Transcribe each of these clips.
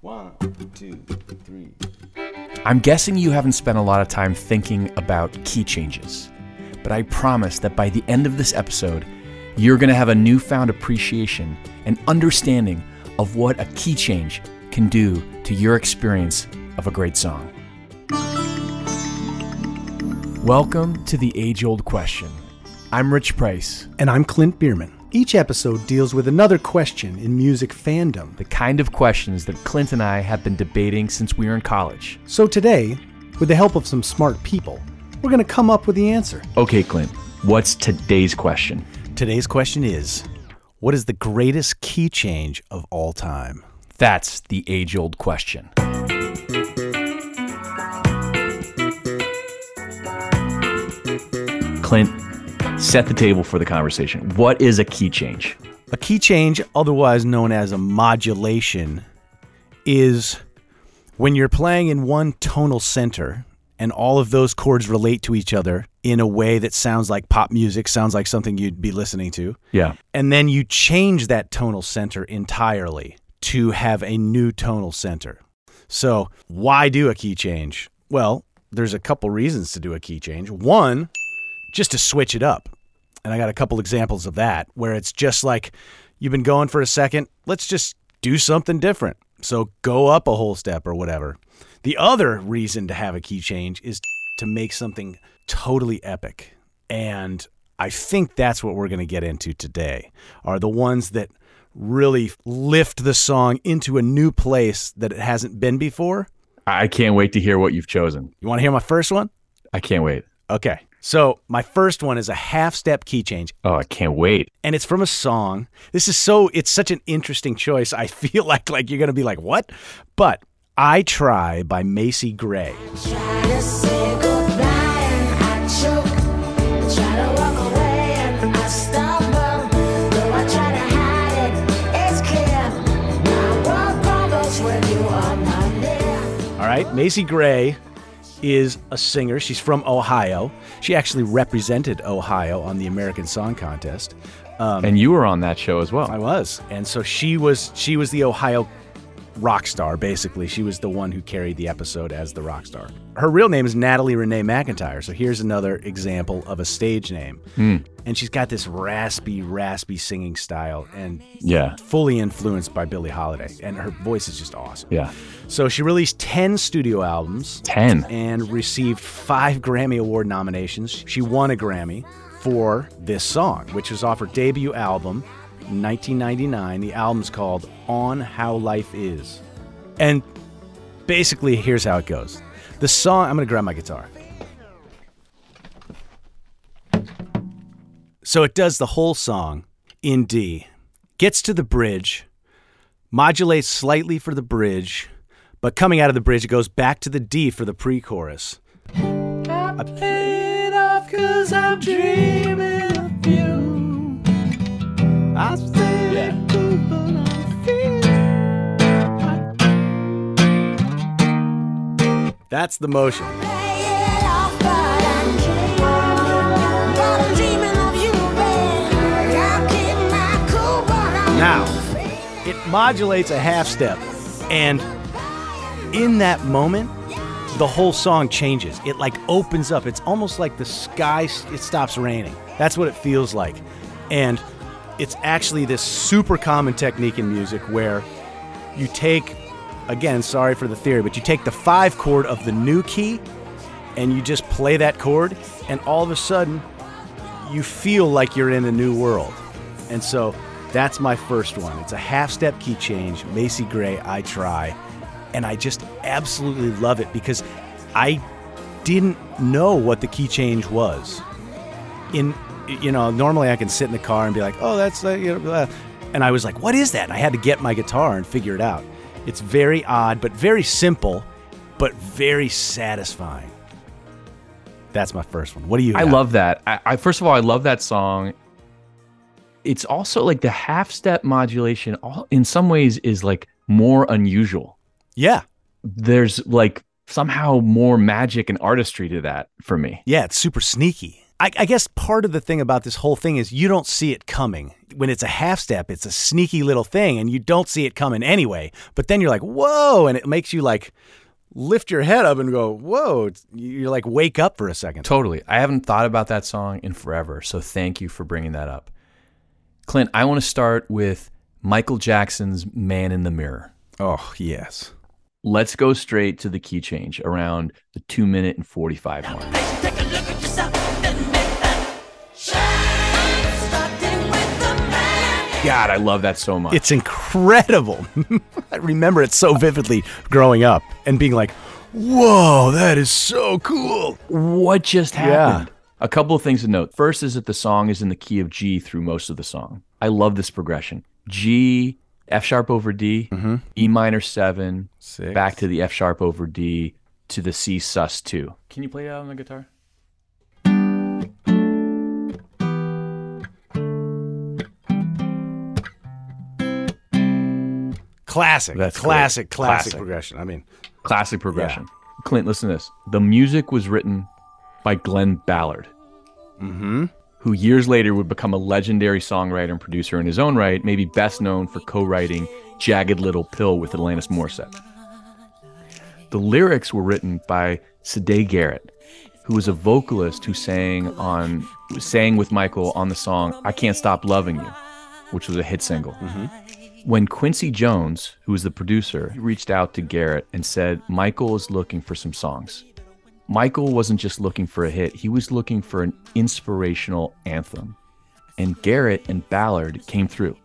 One, two, three. I'm guessing you haven't spent a lot of time thinking about key changes, but I promise that by the end of this episode, you're going to have a newfound appreciation and understanding of what a key change can do to your experience of a great song. Welcome to the age old question. I'm Rich Price, And I'm Clint Bierman. Each episode deals with another question in music fandom. the kind of questions that Clint and I have been debating since we were in college. So today, with the help of some smart people, we're going to come up with the answer. Okay, Clint, what's today's question? Today's question is What is the greatest key change of all time? That's the age old question. Clint, set the table for the conversation. What is a key change? A key change, otherwise known as a modulation, is when you're playing in one tonal center and all of those chords relate to each other in a way that sounds like pop music, sounds like something you'd be listening to. Yeah. and then you change that tonal center entirely to have a new tonal center. So, why do a key change? Well, there's a couple reasons to do a key change. One, just to switch it up. And I got a couple examples of that where it's just like you've been going for a second, let's just do something different. So, go up a whole step or whatever. The other reason to have a key change is to make something totally epic. And I think that's what we're going to get into today are the ones that really lift the song into a new place that it hasn't been before. I can't wait to hear what you've chosen. You want to hear my first one? I can't wait. Okay. So, my first one is a half step key change Oh, I can't wait. and it's from a song. This is so it's such an interesting choice. I feel like like you're going to be like, "What?" But I Try by Macy Gray. Try to say goodbye and I choke. Try to walk away and I stumble. Though I try to hide it, it's clear. My world crumbles when you are not near. All right, Macy Gray is a singer. She's from Ohio. She actually represented Ohio on the American Song Contest. Um, and you were on that show as well. I was, and so she was she was the Ohio rock star. Basically, she was the one who carried the episode as the rock star. Her real name is Natalie Renee McIntyre. So here's another example of a stage name. Hmm. And she's got this raspy, raspy singing style, and Yeah. fully influenced by Billie Holiday. And her voice is just awesome. Yeah. So she released ten studio albums. 10. and received five Grammy Award nominations. She won a Grammy for this song, which was off her debut album, 1999. The album's called On How Life Is. And basically, here's how it goes. The song, I'm going to grab my guitar. So it does the whole song in D, gets to the bridge, modulates slightly for the bridge, but coming out of the bridge, it goes back to the D for the pre chorus. I play it off cause I'm dreaming. I say it too, but I'm That's the motion. Play it off, but I'm dreaming. But I'm dreaming of you, babe. I'll keep my cool, but I'm Now, it modulates a half step, and in that moment, the whole song changes. It like opens up. It's almost like the sky it stops raining. That's what it feels like. And it's actually this super common technique in music where you take again, sorry for the theory, but you take the 5 chord of the new key and you just play that chord and all of a sudden you feel like you're in a new world. And so that's my first one. It's a half step key change, Macy Gray, I Try. And I just absolutely love it because I didn't know what the key change was. In you know, normally I can sit in the car and be like, "Oh, that's uh, you know," blah." and I was like, "What is that?" And I had to get my guitar and figure it out. It's very odd, but very simple, but very satisfying. That's my first one. What do you? I love that. I, I first of all, I love that song. It's also like the half step modulation. All in some ways is like more unusual. Yeah, There's like somehow more magic and artistry to that for me. yeah. It's super sneaky. I, I guess part of the thing about this whole thing is you don't see it coming. When it's a half step, it's a sneaky little thing, and you don't see it coming anyway. But then you're like, whoa, and it makes you like lift your head up and go, whoa. You're like, wake up for a second. Totally. I haven't thought about that song in forever, so thank you for bringing that up. Clint, I want to start with Michael Jackson's Man in the Mirror. Oh, yes. Let's go straight to the key change around the two minute and 45 mark. Take a look at yourself and admit that shine, starting with the man. God, I love that so much. It's incredible. I remember it so vividly growing up and being like, whoa, that is so cool. what just happened? Yeah. A couple of things to note. First is that the song is in the key of G through most of the song. I love this progression. G, F sharp over D, mm-hmm. E minor seven, Six. back to the F sharp over D to the C sus two. Can you play that on the guitar? Classic. That's classic, classic, Classic. progression. I mean, Classic progression. Clint, listen to this. The music was written by Glen Ballard, mm-hmm. Who years later would become a legendary songwriter and producer in his own right, maybe best known for co writing Jagged Little Pill with Alanis Morissette. The lyrics were written by Siedah Garrett, who was a vocalist who sang on sang with Michael on the song I Can't Stop Loving You, which was a hit single. Mm-hmm. When Quincy Jones, who was the producer, reached out to Garrett and said, Michael is looking for some songs. Michael wasn't just looking for a hit, he was looking for an inspirational anthem. And Garrett and Ballard came through.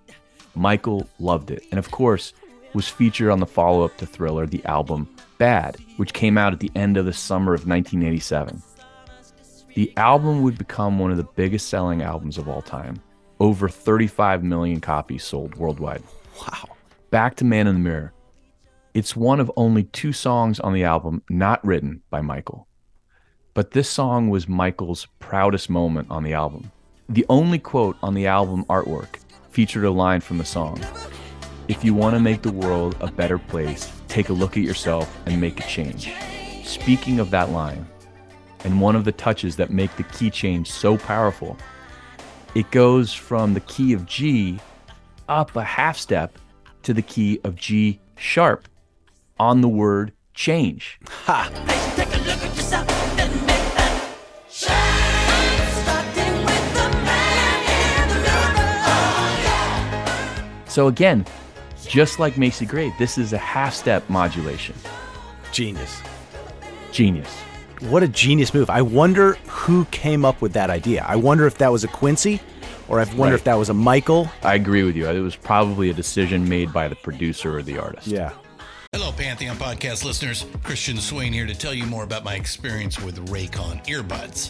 Michael loved it. And of course, was featured on the follow up to Thriller, the album Bad, which came out at the end of the summer of 1987. The album would become one of the biggest selling albums of all time. Over 35 million copies sold worldwide. wow. Back to Man in the Mirror. It's one of only two songs on the album not written by Michael. But this song was Michael's proudest moment on the album. The only quote on the album artwork featured a line from the song If you want to make the world a better place, take a look at yourself and make a change. Speaking of that line, and one of the touches that make the key change so powerful, it goes from the key of G up a half step to the key of G sharp on the word change. Take So again, just like Macy Gray, this is a half step modulation. Genius. Genius. What a genius move. I wonder who came up with that idea. I wonder if that was a Quincy or I wonder Right. if that was a Michael. I agree with you. It was probably a decision made by the producer or the artist. Yeah. Hello, Pantheon podcast listeners. Christian Swain here to tell you more about my experience with Raycon earbuds.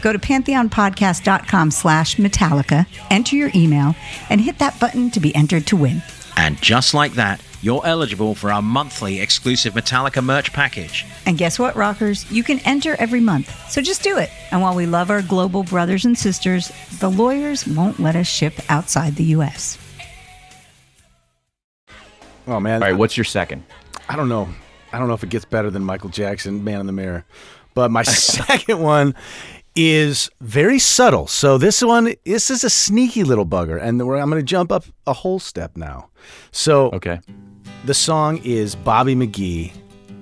Go to pantheonpodcast.com slash Metallica, enter your email, and hit that button to be entered to win. And just like that, you're eligible for our monthly exclusive Metallica merch package. And guess what, rockers? You can enter every month. So just do it. And while we love our global brothers and sisters, the lawyers won't let us ship outside the U.S. Oh man, All right, what's your second? I don't know. I don't know if it gets better than Michael Jackson, Man in the Mirror. But my second one is very subtle. So this one, this is a sneaky little bugger, and I'm going to jump up a whole step now. So Okay. the song is Bobby McGee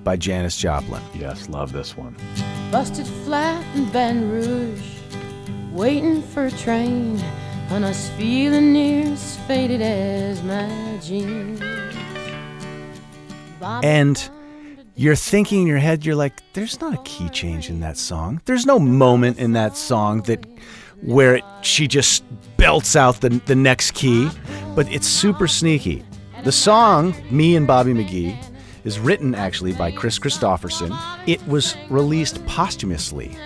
by Janis Joplin. Yes, love this one. Busted flat in Baton Rouge, waiting for a train, and I was feeling near as faded as my jeans. Bobby And found a You're thinking in your head, you're like, there's not a key change in that song. There's no moment in that song that where it, she just belts out the, the next key, but it's super sneaky. The song, Me and Bobby McGee, is written actually by Kris Kristofferson. It was released posthumously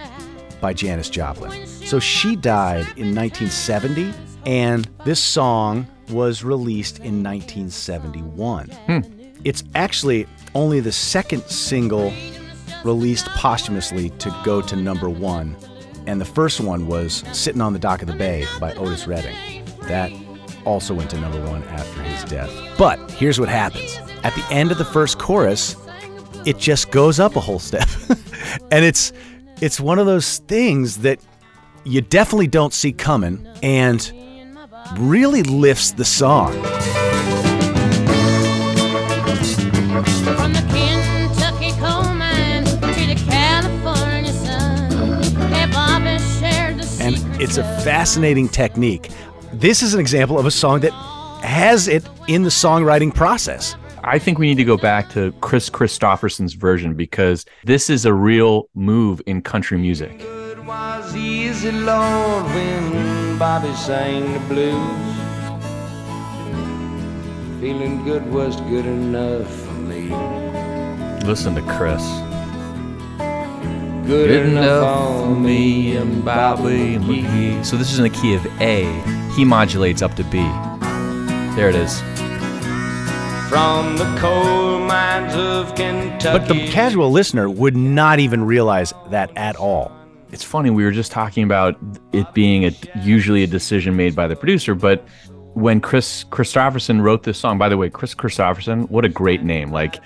by Janis Joplin. So she died in 1970, and this song was released in 1971. Hmm. It's actually only the second single released posthumously to go to number one, and the first one was Sitting on the Dock of the Bay by Otis Redding. That also went to number one after his death. But here's what happens at the end of the first chorus, it just goes up a whole step. and it's it's one of those things that you definitely don't see coming and really lifts the song. It's a fascinating technique. This is an example of a song that has it in the songwriting process. I think we need to go back to Kris Kristofferson's version because this is a real move in country music. It was easy, Lord, when Bobby sang the blues. Feeling good was good enough for me. Listen to Kris. Good, enough for me and Bobby McGee. So this is in the key of A. He modulates up to B. There it is. From the coal mines of Kentucky. But the casual listener would not even realize that at all. It's funny. We were just talking about it being a usually a decision made by the producer, but when Kris Kristofferson wrote this song, by the way, Kris Kristofferson, what a great name! Like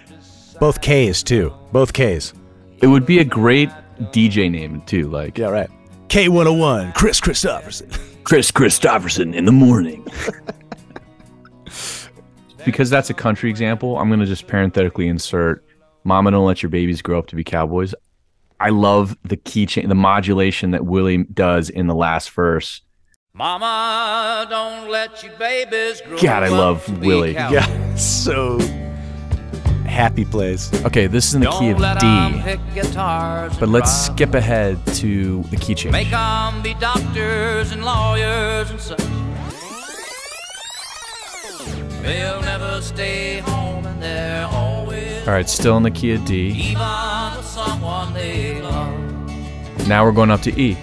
Both K's too. Both K's. it would be a great DJ name too. Like Yeah, right. K101, Kris Kristofferson. Kris Kristofferson in the morning. because that's a country example, I'm going to just parenthetically insert Mama Don't Let Your Babies Grow Up to Be Cowboys. I love the key change, the modulation that Willie does in the last verse. Mama, don't let your babies grow up. God, I love Willie. Yeah, so happy place. Okay, this is in the key Don't let of 'em D, but let's cry. skip ahead to the key change. Make 'em be doctors and lawyers and such. They'll never stay home and they're always All right, still in the key of D. even someone they love. Now we're going up to E.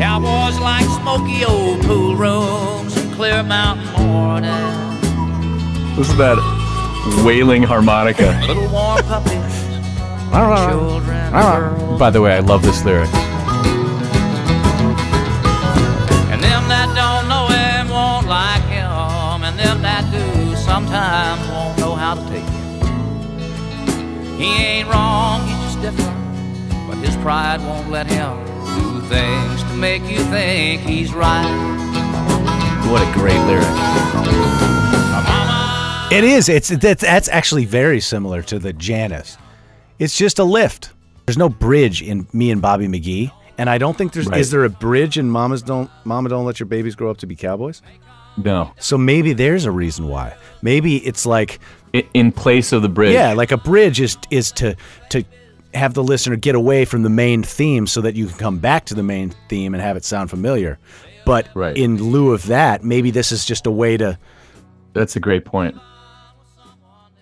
Cowboys like smoky old pool rooms and clear mountain mornings. Listen to that wailing harmonica. Little warm puppies, children, and girls. By the way, I love this lyric. And them that don't know him won't like him. And them that do sometimes won't know how to take him. He ain't wrong, he's just different. But his pride won't let him do things to make you think he's right. What a great lyric. It is. It's that's, that's actually very similar to the Janis. It's just a lift. There's no bridge in me and Bobby McGee, and I don't think there's. Right. Is there a bridge in Mama's don't Mama don't let your babies grow up to be cowboys? No. So maybe there's a reason why. Maybe it's like I- In place of the bridge. yeah, like a bridge is is to to have the listener get away from the main theme so that you can come back to the main theme and have it sound familiar. But Right. in lieu of that, maybe this is just a way to. That's a great point.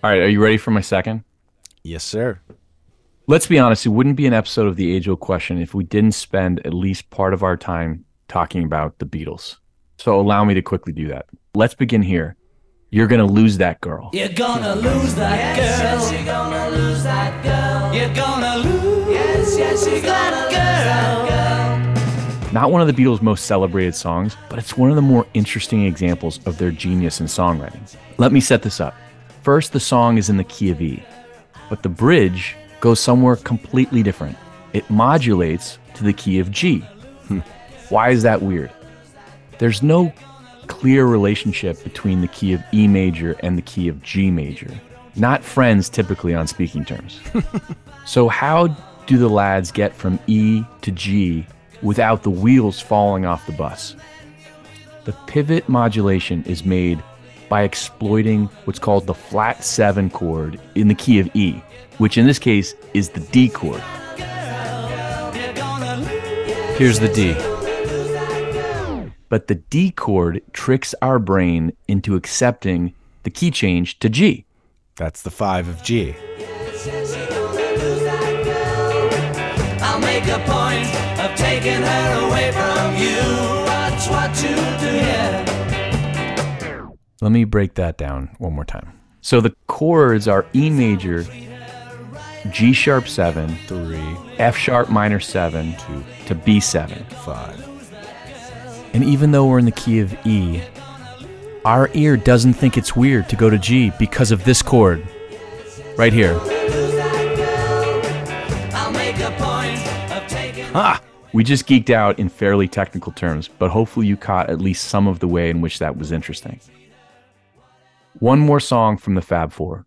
All right, are you ready for my second? Yes, sir. Let's be honest, it wouldn't be an episode of the age old question if we didn't spend at least part of our time talking about the Beatles. So allow me to quickly do that. Let's begin here. You're going to lose that girl. You're gonna lose that girl. Yes, you're gonna lose that girl. You're gonna lose. Yes, yes, you're gonna that girl. Not one of the Beatles' most celebrated songs, but it's one of the more interesting examples of their genius in songwriting. Let me set this up. First, the song is in the key of E, but the bridge goes somewhere completely different. It modulates to the key of G. Hmm. Why is that weird? There's no clear relationship between the key of E major and the key of G major. Not friends typically on speaking terms. so, how do the lads get from E to G without the wheels falling off the bus? The pivot modulation is made by exploiting what's called the flat 7 chord in the key of E, which in this case is the D chord. Here's the D. But the D chord tricks our brain into accepting the key change to G. That's the five of G. I'll make a point of taking her away from you. Watch what you do, yeah. Let me break that down one more time. So the chords are E major, G sharp 7, 3, F sharp minor 7 2, to B7. 5. And even though we're in the key of E, our ear doesn't think it's weird to go to G because of this chord right here. I'll make a point of taking Ah! We just geeked out in fairly technical terms, but hopefully you caught at least some of the way in which that was interesting. One more song from the Fab Four.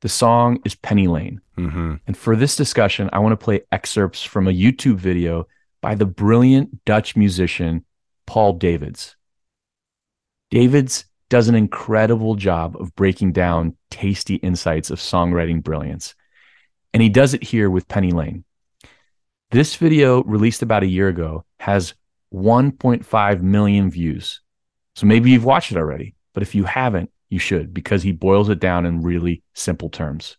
The song is Penny Lane. Mm-hmm. And for this discussion, I want to play excerpts from a YouTube video by the brilliant Dutch musician Paul Davids. Davids does an incredible job of breaking down tasty insights of songwriting brilliance. And he does it here with Penny Lane. This video, released about a year ago, has 1.5 million views. So maybe you've watched it already, but if you haven't, you should because he boils it down in really simple terms.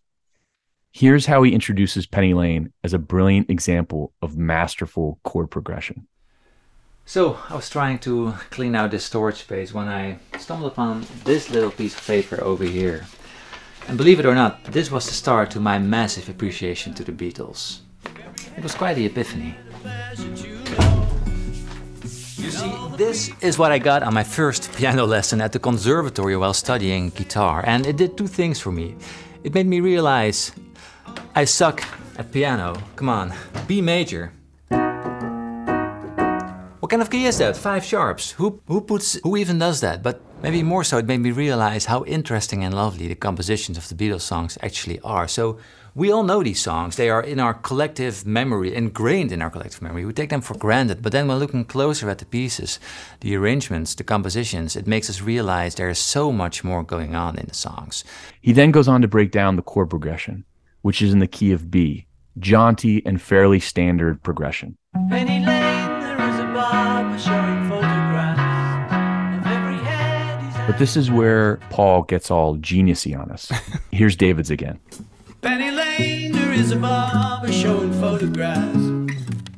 Here's how he introduces Penny Lane as a brilliant example of masterful chord progression. So I was trying to clean out this storage space when I stumbled upon this little piece of paper over here. And believe it or not, this was the start to my massive appreciation to the Beatles. It was quite the epiphany. This is what I got on my first piano lesson at the conservatory while studying guitar, and it did two things for me. It made me realize I suck at piano. Come on, B major. What kind of key is that? Five sharps. Who who puts who even does that? But maybe more so, it made me realize how interesting and lovely the compositions of the Beatles songs actually are. So we all know these songs. They are in our collective memory, ingrained in our collective memory. We take them for granted. But then when looking closer at the pieces, the arrangements, the compositions, it makes us realize there is so much more going on in the songs. He then goes on to break down the chord progression, which is in the key of B, jaunty and fairly standard progression. Penny Lane, there is a barber showing photographs of every head he's But this is where Paul gets all geniusy on us. Here's Davids again. Penny Lane, there is a barber showing photographs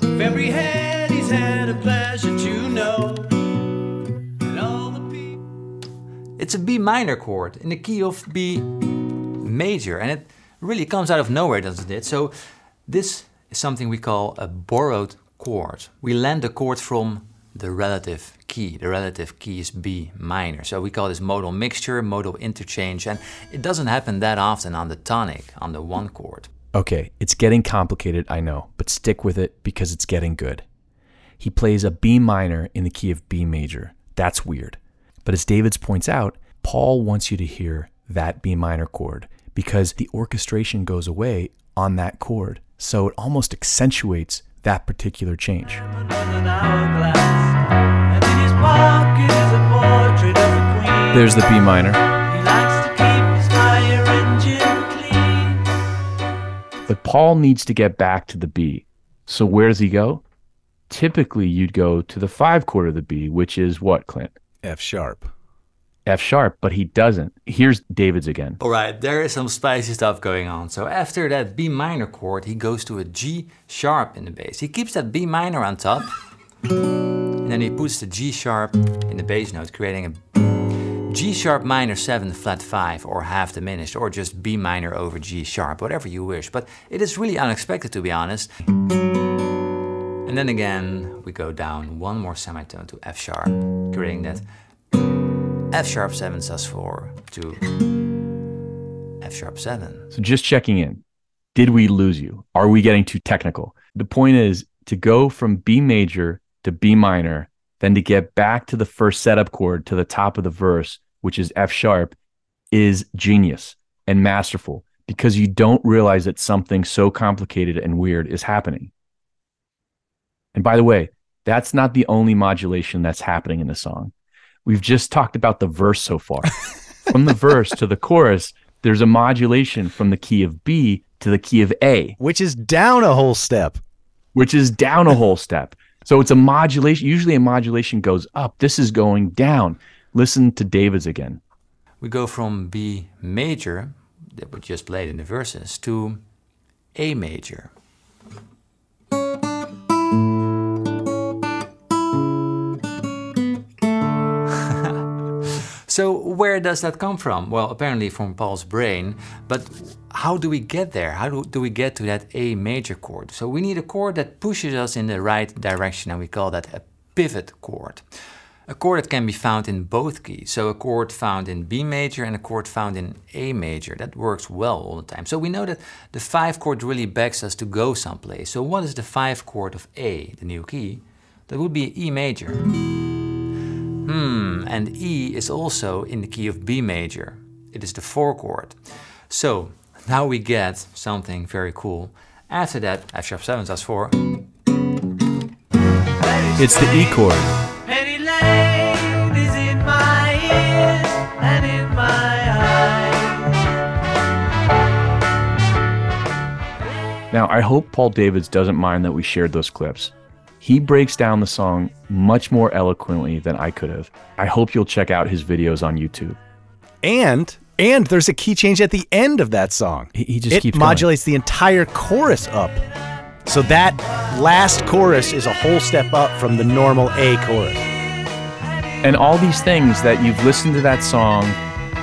of every head he's had a pleasure to know. It's a B minor chord in the key of B major, and it really comes out of nowhere, doesn't it? So, this is something we call a borrowed chord. We lend a chord from the relative key. The relative key is B minor. So, we call this modal mixture, modal interchange, and it doesn't happen that often on the tonic, on the one chord. Okay, it's getting complicated, I know, but stick with it because it's getting good. He plays a B minor in the key of B major. That's weird. But as Davids points out, Paul wants you to hear that B minor chord because the orchestration goes away on that chord. So it almost accentuates that particular change. There's the B minor. But Paul needs to get back to the B. So where does he go? Typically, you'd go to the five chord of the B, which is what, Clint? F sharp. F sharp, but he doesn't. Here's Davids again. All right, there is some spicy stuff going on. So after that B minor chord, he goes to a G sharp in the bass. He keeps that B minor on top, and then he puts the G sharp in the bass note, creating a G sharp minor 7 flat 5 or half diminished or just B minor over G sharp, whatever you wish. But it is really unexpected to be honest. And then again, we go down one more semitone to F sharp, creating that F sharp 7 sus4 to F sharp 7. So just checking in. Did we lose you? Are we getting too technical? The point is to go from B major to B minor, then to get back to the first setup chord to the top of the verse, which is F sharp, is genius and masterful because you don't realize that something so complicated and weird is happening. And by the way, that's not the only modulation that's happening in the song. We've just talked about the verse so far. from the verse to the chorus, there's a modulation from the key of B to the key of A, Which is down a whole step. which is down a whole step. So it's a modulation. Usually a modulation goes up. This is going down. Listen to Davids again. We go from B major, that we just played in the verses, to A major. So where does that come from? Well, apparently from Paul's brain, but how do we get there? How do, do we get to that A major chord? So we need a chord that pushes us in the right direction and we call that a pivot chord. A chord that can be found in both keys. So a chord found in B major and a chord found in A major. That works well all the time. So we know that the 5 chord really begs us to go someplace. So what is the 5 chord of A, the new key? That would be E major. Hmm, and E is also in the key of B major. It is the 4 chord. So now we get something very cool. After that, F sharp 7 sus 4. It's the E chord. Penny Lane is in my ears and in my eyes. Now, I hope Paul Davids doesn't mind that we shared those clips. He breaks down the song much more eloquently than I could have. I hope you'll check out his videos on YouTube. And and there's a key change at the end of that song. He, he just it keeps going. modulates the entire chorus up. So that last chorus is a whole step up from the normal A chorus. And all these things that you've listened to that song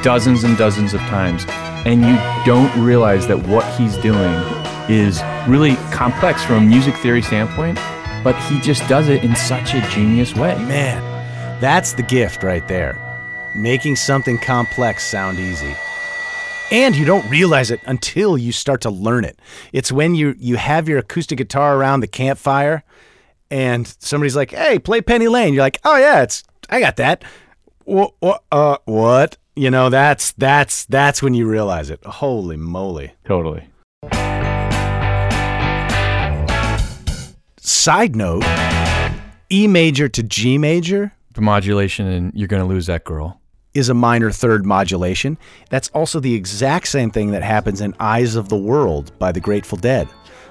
dozens and dozens of times, and you don't realize that what he's doing is really complex from a music theory standpoint, but he just does it in such a genius way. Man, that's the gift right there. Making something complex sound easy. And you don't realize it until you start to learn it. It's when you you have your acoustic guitar around the campfire and somebody's like, "Hey, play Penny Lane." You're like, "Oh yeah, it's I got that." What uh what? You know, that's that's that's when you realize it. Holy moly. Totally. Side note, E major to G major The modulation, and you're going to lose that girl. is a minor third modulation. That's also the exact same thing that happens in Eyes of the World by the Grateful Dead.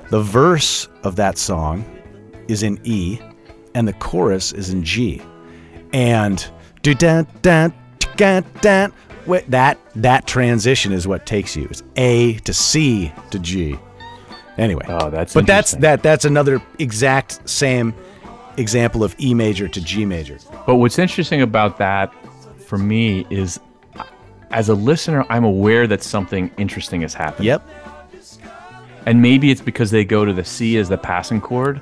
The verse of that song is in E and the chorus is in G. And do da da da da that that transition is what takes you. It's A to C to G. Anyway. Oh, that's But that's that that's another exact same example of E major to G major. But what's interesting about that for me is as a listener, I'm aware that something interesting is happening. Yep. And maybe it's because they go to the C as the passing chord,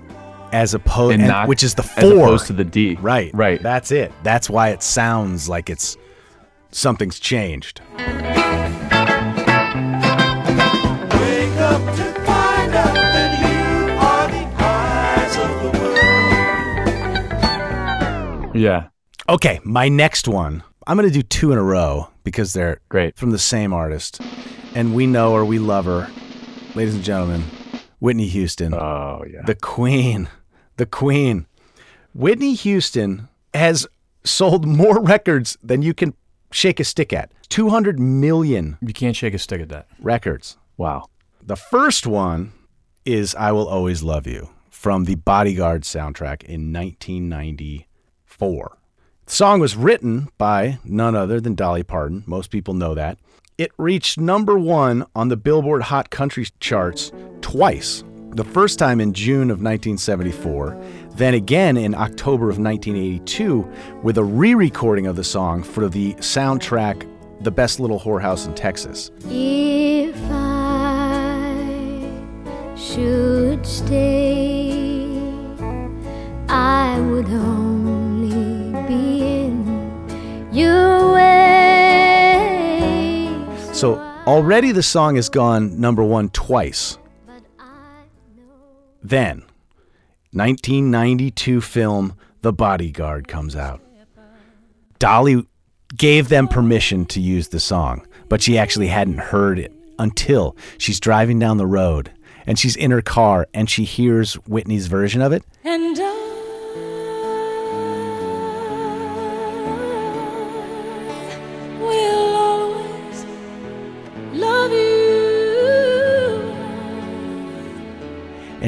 As opposed and and- which is the 4 as opposed to the D. Right. Right. That's it. That's why it sounds like it's something's changed. Yeah. Okay, my next one. I'm going to do two in a row because they're Great. from the same artist. And we know her, we love her. Ladies and gentlemen, Whitney Houston. Oh yeah. The Queen. The Queen. Whitney Houston has sold more records than you can shake a stick at. 200 million you can't shake a stick at that. records. Wow. The first one is I Will Always Love You from the Bodyguard soundtrack in 1994. The song was written by none other than Dolly Parton. Most people know that. It reached number one on the Billboard Hot Country charts twice. The first time in June of 1974, then again in October of 1982 with a re recording of the song for the soundtrack The Best Little Whorehouse in Texas. If I should stay, I would only your way. So already the song has gone number one twice. Then, 1992 film The Bodyguard comes out. Dolly gave them permission to use the song, but she actually hadn't heard it until she's driving down the road and she's in her car and she hears Whitney's version of it. And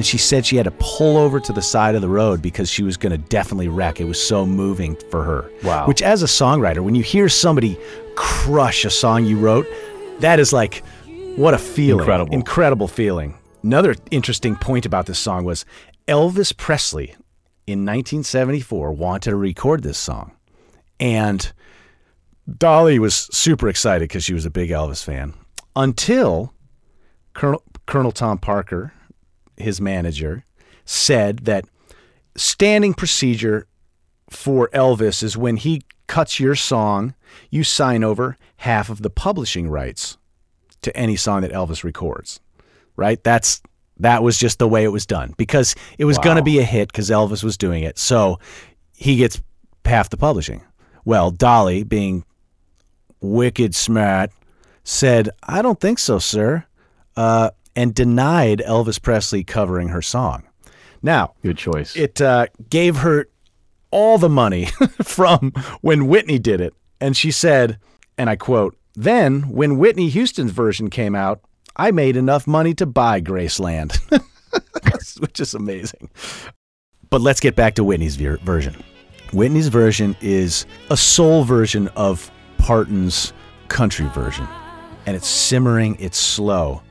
And she said she had to pull over to the side of the road because she was going to definitely wreck. It was so moving for her. Wow. Which, as a songwriter, when you hear somebody crush a song you wrote, that is like, what a feeling. Incredible. Incredible feeling. Another interesting point about this song was Elvis Presley in 1974 wanted to record this song. And Dolly was super excited because she was a big Elvis fan until Colonel, Colonel Tom Parker, his manager, said that standing procedure for Elvis is when he cuts your song, you sign over half of the publishing rights to any song that Elvis records. Right? That's that was just the way it was done because it was going to be a hit because Elvis was doing it. So he gets half the publishing. Well, Dolly, being wicked smart, said, I don't think so, sir, uh, and denied Elvis Presley covering her song. Now, Good choice. it uh, gave her all the money from when Whitney did it. And she said, and I quote, Then, when Whitney Houston's version came out, I made enough money to buy Graceland, which is amazing. But let's get back to Whitney's ver- version. Whitney's version is a soul version of Parton's country version. And it's simmering, it's slow.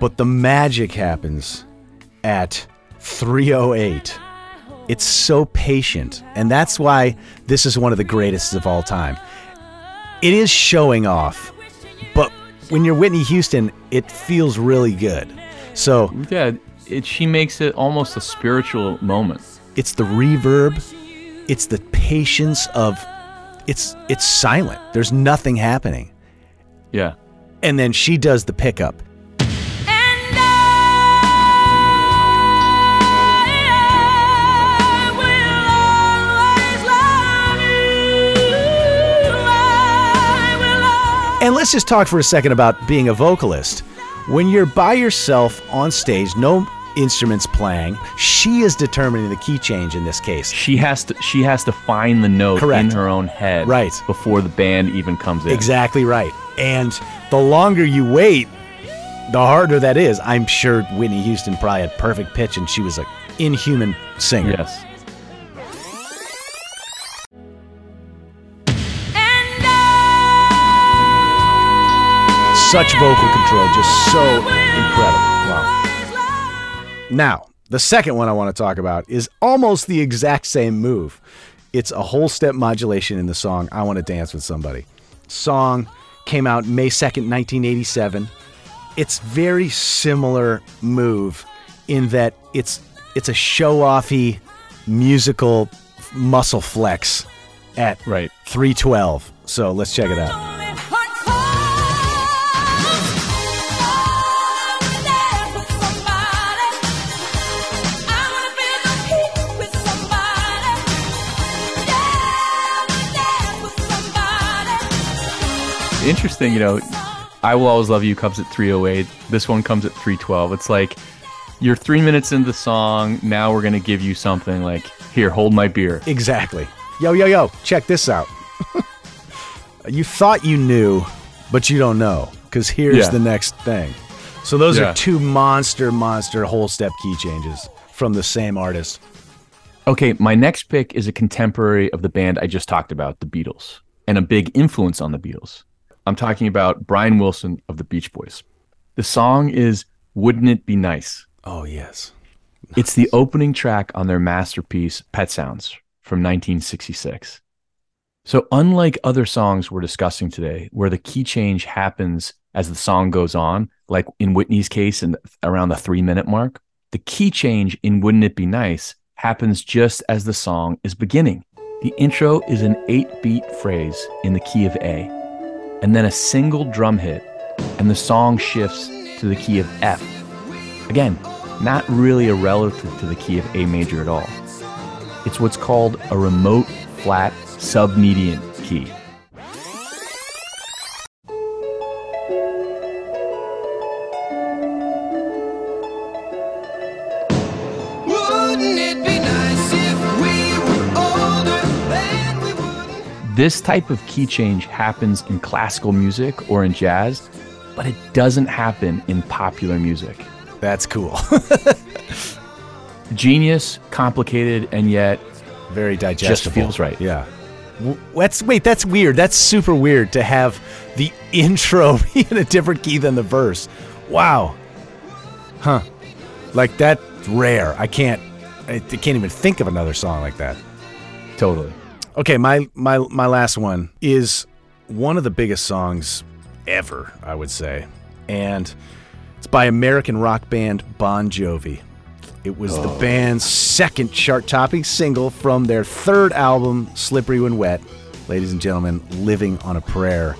But the magic happens at 308. It's so patient. And that's why this is one of the greatest of all time. It is showing off, but when you're Whitney Houston, it feels really good. So yeah, it, she makes it almost a spiritual moment. it's the reverb, it's the patience of it's it's silent. There's nothing happening. Yeah. And then she does the pickup. Let's just talk for a second about being a vocalist. When you're by yourself on stage, no instruments playing, she is determining the key change in this case. She has to she has to find the note Correct. in her own head Right. before the band even comes in. Exactly right. And the longer you wait, the harder that is. I'm sure Whitney Houston probably had perfect pitch and she was an inhuman singer. Yes. Such vocal control, just so incredible. Wow. Now, the second one I want to talk about is almost the exact same move. It's a whole step modulation in the song I Want to Dance with Somebody. Song came out May 2nd, 1987. It's very similar move in that it's it's a show-offy musical muscle flex at Right. 312. So let's check it out. Interesting, you know, I Will Always Love You comes at 308. This one comes at 312. It's like you're three minutes into the song. Now we're going to give you something like, here, hold my beer. Exactly. Yo, yo, yo, check this out. you thought you knew, but you don't know, because here's Yeah. the next thing. So those Yeah. are two monster, monster whole step key changes from the same artist. Okay, my next pick is a contemporary of the band I just talked about, the Beatles, and a big influence on the Beatles. I'm talking about Brian Wilson of the Beach Boys. The song is Wouldn't It Be Nice? Oh, yes. It's the opening track on their masterpiece, Pet Sounds, from 1966. So, unlike other songs we're discussing today, where the key change happens as the song goes on, like in Whitney's case and around the three minute mark, the key change in Wouldn't It Be Nice happens just as the song is beginning. The intro is an eight beat phrase in the key of A, and then a single drum hit, and the song shifts to the key of F. Again, not really a relative to the key of A major at all. It's what's called a remote flat submediant key. This type of key change happens in classical music or in jazz, but it doesn't happen in popular music. That's cool. Genius, complicated, and yet Very digestible. Just feels right. Yeah. That's wait. That's weird. That's super weird to have the intro be in a different key than the verse. Wow. Huh. Like that's rare. I can't. I, I can't even think of another song like that. totally. Okay, my my my last one is one of the biggest songs ever, I would say. And it's by American rock band Bon Jovi. It was the oh. band's second chart-topping single from their third album, Slippery When Wet. Ladies and gentlemen, Living on a Prayer.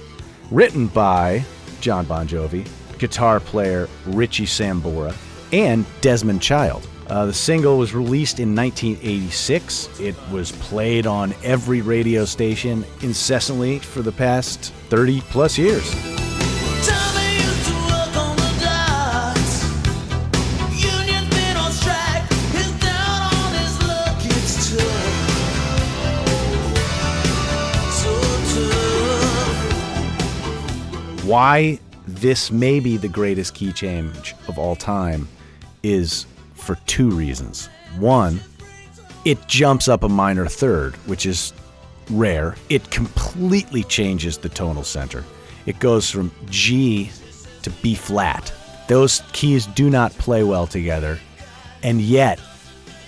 Written by Jon Bon Jovi, guitar player Richie Sambora, and Desmond Child. Uh, the single was released in 1986. It was played on every radio station incessantly for the past 30 plus years. Tommy used to work on the docks. Union's been on strike. He's down on his luck. It's tough. So tough. Why this may be the greatest key change of all time is for two reasons. One, it jumps up a minor third, which is rare. It completely changes the tonal center. It goes from G to B flat. Those keys do not play well together, and yet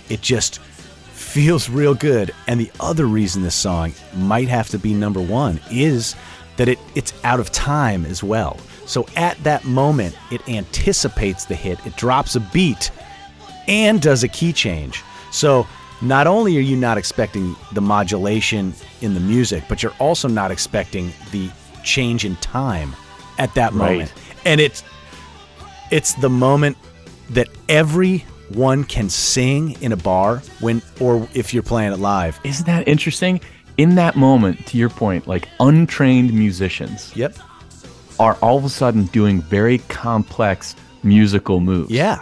it just feels real good. And the other reason this song might have to be number one is that it, it's out of time as well. So at that moment, it anticipates the hit, it drops a beat, and does a key change. So not only are you not expecting the modulation in the music, but you're also not expecting the change in time at that Right. moment. And it's it's the moment that everyone can sing in a bar when or if you're playing it live. Isn't that interesting? In that moment, to your point, like untrained musicians Yep. are all of a sudden doing very complex musical moves. Yeah.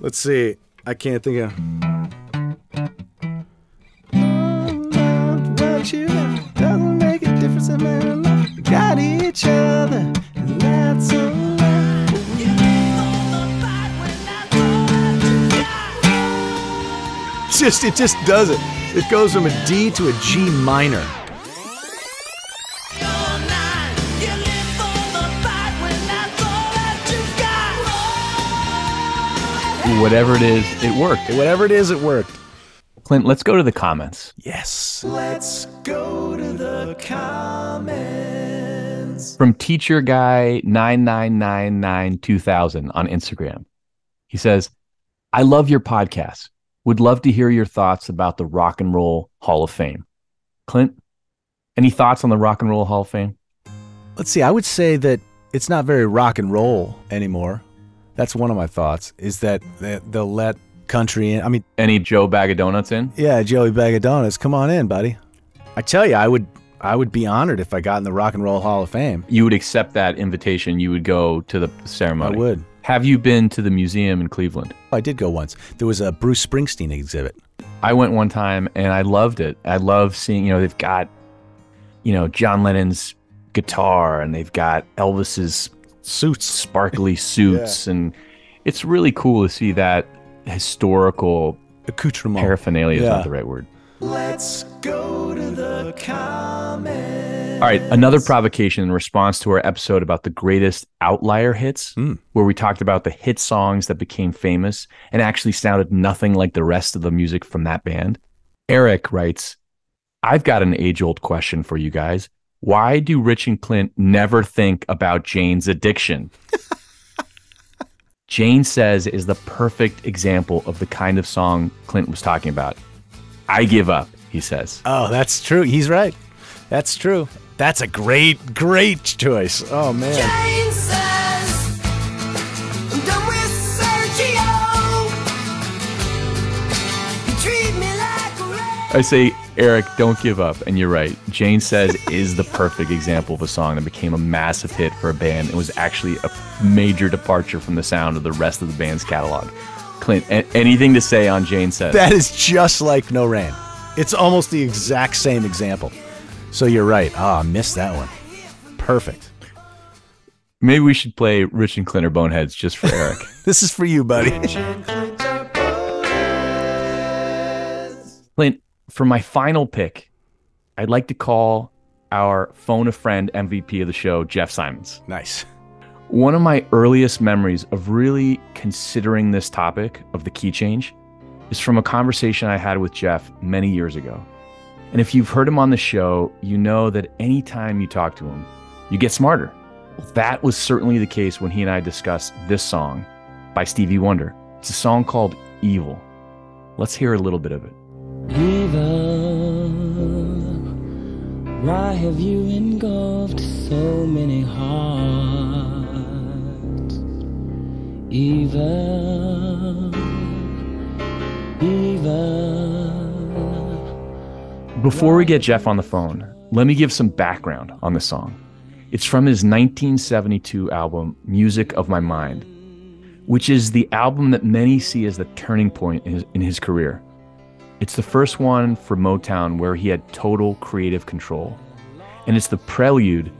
Let's see. I can't think of. Doesn't make a difference in my life. We got each other, and that's Just it just does it. It goes from a D to a G minor. Whatever it is, it worked. Whatever it is, it worked. Clint, let's go to the comments. Yes. Let's go to the comments. From teacher guy 99992000 on Instagram. He says, I love your podcast. Would love to hear your thoughts about the Rock and Roll Hall of Fame. Clint, any thoughts on the Rock and Roll Hall of Fame? Let's see. I would say that it's not very rock and roll anymore. That's one of my thoughts. Is that they- they'll let country in. I mean, Any Joe Bag of Donuts in? yeah, Joey Bag of Donuts, come on in, buddy. I tell you, I would, I would be honored if I got in the Rock and Roll Hall of Fame. You would accept that invitation. You would go to the ceremony. I would. Have you been to the museum in Cleveland? Oh, I did go once. There was a Bruce Springsteen exhibit. I went one time and I loved it. I love seeing, you know, they've got, you know, John Lennon's guitar and they've got Elvis's suits, sparkly suits, and it's really cool to see that historical accoutrement. Paraphernalia is not the right word. Let's go to the comments. All right, another provocation in response to our episode about the greatest outlier hits, hmm. where we talked about the hit songs that became famous and actually sounded nothing like the rest of the music from that band. Eric writes, I've got an age old question for you guys. Why do Rich and Clint never think about Jane's addiction? Jane Says is the perfect example of the kind of song Clint was talking about. I give up, he says. Oh, that's true. He's right. That's true. That's a great, great choice. Oh man. Jane says, I'm done with Sergio. You treat me like a. I say, Eric, don't give up. And you're right. Jane Says is the perfect example of a song that became a massive hit for a band and was actually a major departure from the sound of the rest of the band's catalog. Clint, a- anything to say on Jane Says? That is just like No Rain. It's almost the exact same example. So you're right. Ah, I missed that one. Perfect. Maybe we should play Rich and Clint are Boneheads just for Eric. This is for you, buddy. Clint, for my final pick, I'd like to call our phone a friend MVP of the show, Jeff Simons. Nice. One of my earliest memories of really considering this topic of the key change is from a conversation I had with Jeff many years ago. And if you've heard him on the show, you know that anytime you talk to him, you get smarter. Well, that was certainly the case when he and I discussed this song by Stevie Wonder. It's a song called Evil. Let's hear a little bit of it. Evil, why have you engulfed so many hearts? Evil, evil. Before we get Jeff on the phone, let me give some background on the song. It's from his 1972 album, Music of My Mind, which is the album that many see as the turning point in his, in his career. It's the first one for Motown where he had total creative control. And it's the prelude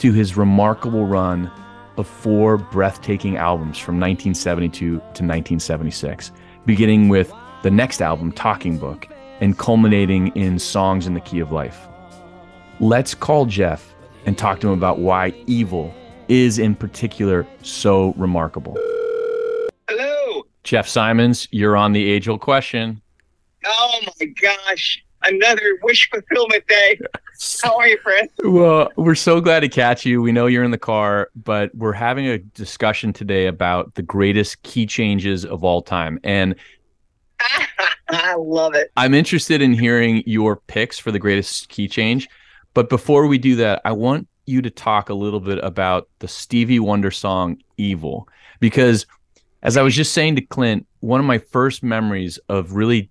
to his remarkable run of four breathtaking albums from 1972 to 1976, beginning with the next album, Talking Book, and culminating in Songs in the Key of Life. Let's call Jeff and talk to him about why Evil is in particular so remarkable. Hello. Jeff Simons, you're on the age old question. Oh my gosh. Another wish fulfillment day. How are you, friend? Well, we're so glad to catch you. We know you're in the car, but we're having a discussion today about the greatest key changes of all time. And I love it. I'm interested in hearing your picks for the greatest key change. But before we do that, I want you to talk a little bit about the Stevie Wonder song Evil. Because as I was just saying to Clint, one of my first memories of really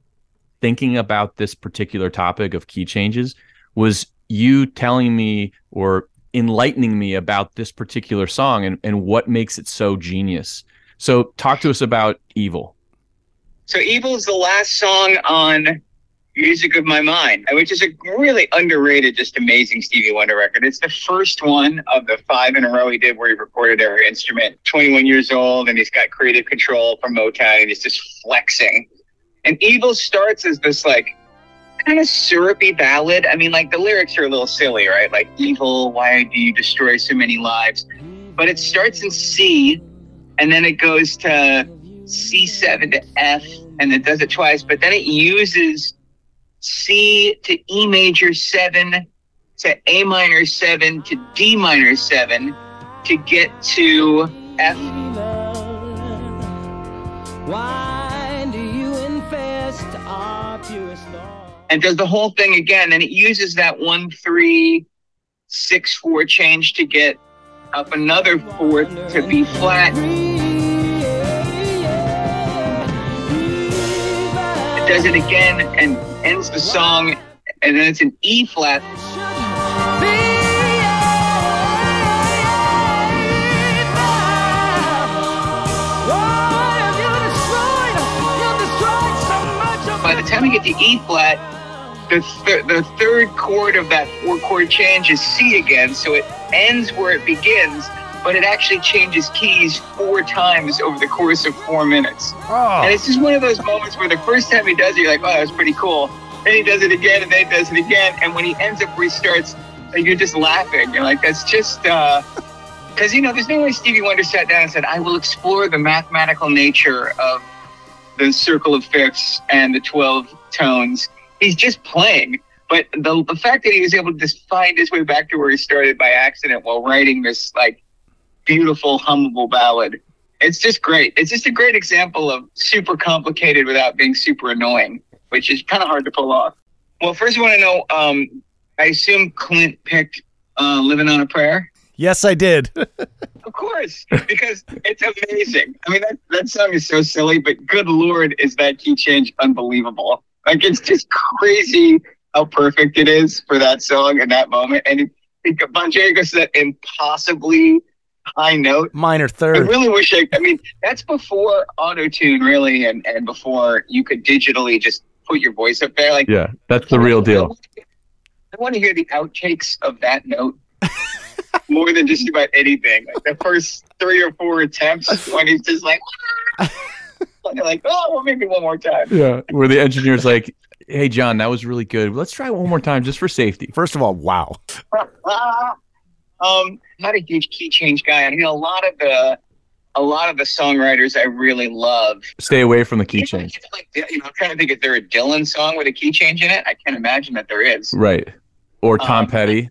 thinking about this particular topic of key changes was you telling me or enlightening me about this particular song and, and what makes it so genius. So talk to us about Evil. So Evil is the last song on Music of My Mind, which is a really underrated, just amazing Stevie Wonder record. It's the first one of the five in a row he did where he recorded every instrument. 21 years old, and he's got creative control from Motown, and he's just flexing. And Evil starts as this like kind of syrupy ballad. I mean, like the lyrics are a little silly, right? Like evil, why do you destroy so many lives? But it starts in C, and then it goes to C7 to F, and it does it twice. But then it uses C to E major seven to A minor seven to D minor seven to get to F. Why and does the whole thing again. And it uses that one, three, six, four change to get up another fourth to B flat. It does it again and ends the song, and then it's an E flat. By the time we get to E flat, the, th- the third chord of that four chord change is C again, so it ends where it begins, but it actually changes keys four times over the course of four minutes. Oh. And it's just one of those moments where the first time he does it, you're like, oh, that was pretty cool. Then he does it again, and then he does it again. And when he ends up where he starts, you're just laughing. You're like, that's just, uh, because, you know, there's no way Stevie Wonder sat down and said, I will explore the mathematical nature of the circle of fifths and the 12 tones. He's just playing. But the, the fact that he was able to just find his way back to where he started by accident while writing this, like, beautiful, hummable ballad. It's just great. It's just a great example of super complicated without being super annoying, which is kind of hard to pull off. Well, first, I want to know. Um, I assume Clint picked uh, "Living on a Prayer." Yes, I did. Of course, because it's amazing. I mean, that, that song is so silly, but good lord, is that key change unbelievable? Like, it's just crazy how perfect it is for that song and that moment. And it, it, Bonjay goes to that impossibly high note. Minor third. I really wish I. I mean, that's before auto tune, really, and and before you could digitally just put your voice up there. Like, Yeah, that's the real deal. I want to hear the outtakes of that note more than just about anything. Like the first three or four attempts when he's just like, you're like, oh, well, maybe one more time. Yeah, where the engineer's like, "Hey, Jon, that was really good. Let's try it one more time just for safety." First of all, wow. um, not a huge key change guy. I mean, a lot of the a lot of the songwriters I really love. Stay away from the key change. Like, you know, I'm trying to think if there a Dylan song with a key change in it. I can't imagine that there is. Right. Or Tom Um, Petty.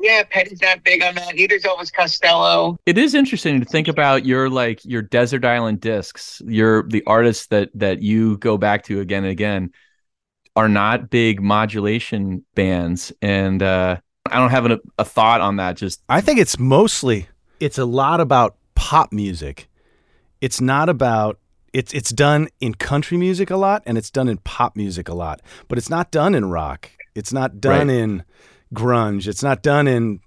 Yeah, Petty's not big on that. Neither's Elvis Costello. It is interesting to think about your like your desert island discs. Your the artists that that you go back to again and again are not big modulation bands, and uh, I don't have an, a thought on that. Just I think it's mostly it's a lot about pop music. It's not about it's it's done in country music a lot and it's done in pop music a lot, but it's not done in rock. It's not done Right. in grunge. It's not done in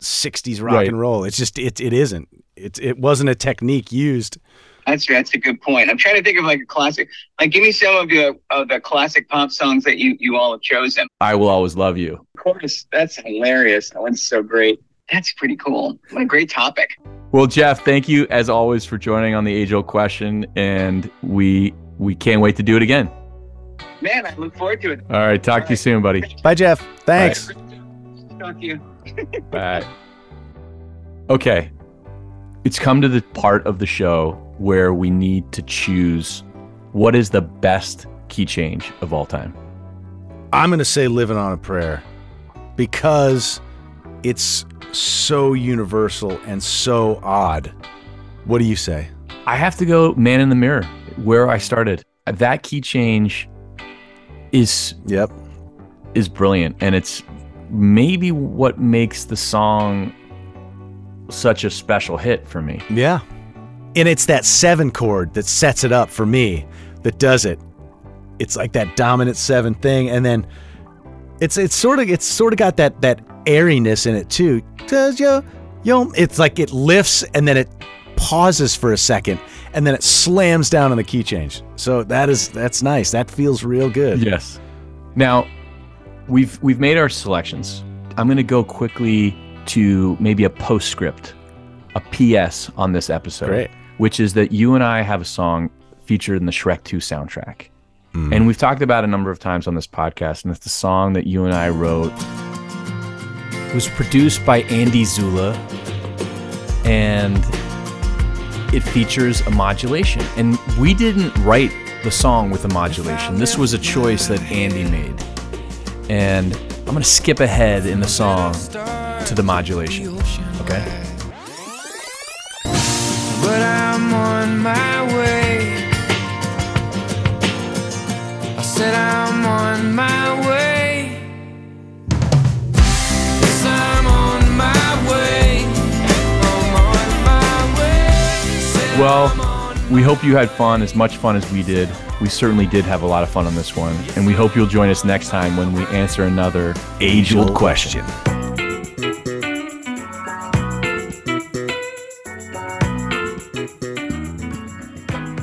60s rock Right. and roll. It's just it it isn't. It it wasn't a technique used. That's that's a good point. I'm trying to think of like a classic. Like, give me some of the of the classic pop songs that you you all have chosen. I will always love you. Of course, that's hilarious. That one's so great. That's pretty cool. What a great topic. Well, Jeff, thank you as always for joining on the age old question, and we we can't wait to do it again. Man, I look forward to it. All right, talk to you soon, buddy. Bye, Jeff. Thanks. Talk to you. Bye. Okay. It's come to the part of the show where we need to choose what is the best key change of all time. I'm going to say living on a prayer because it's so universal and so odd. What do you say? I have to go man in the mirror where I started. That key change is yep is brilliant and it's maybe what makes the song such a special hit for me. Yeah. And it's that seven chord that sets it up for me that does it. It's like that dominant seven thing. And then it's it's sort of it's sort of got that that airiness in it too. Does yo yo it's like it lifts and then it pauses for a second and then it slams down on the key change. So that is that's nice. That feels real good. Yes. Now, we've we've made our selections. I'm going to go quickly to maybe a postscript, a PS on this episode, Great. which is that you and I have a song featured in the Shrek 2 soundtrack. Mm. And we've talked about it a number of times on this podcast, and it's the song that you and I wrote. It was produced by Andy Zulla, and it features a modulation. And we didn't write the song with a modulation. This was a choice that Andy made. And I'm going to skip ahead in the song to the modulation. Okay? But I'm on my way. I said I'm on my way. Yes, I'm on my way. I'm on my way. Well, we hope you had fun, as much fun as we did. We certainly did have a lot of fun on this one. And we hope you'll join us next time when we answer another age old question.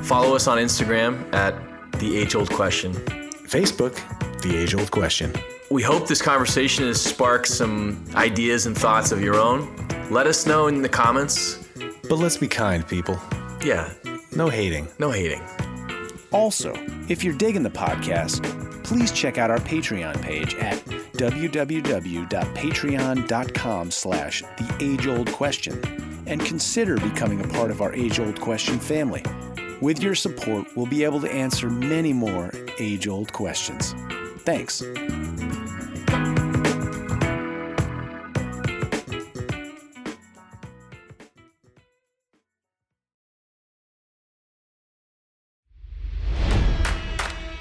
Follow us on Instagram at The Age Old Question. Facebook, The Age Old Question. We hope this conversation has sparked some ideas and thoughts of your own. Let us know in the comments. But let's be kind, people. Yeah, No hating. no hating. Also, if you're digging the podcast, please check out our Patreon page at www.patreon.com slash the age old question and consider becoming a part of our age old question family. With your support, we'll be able to answer many more age old questions. Thanks.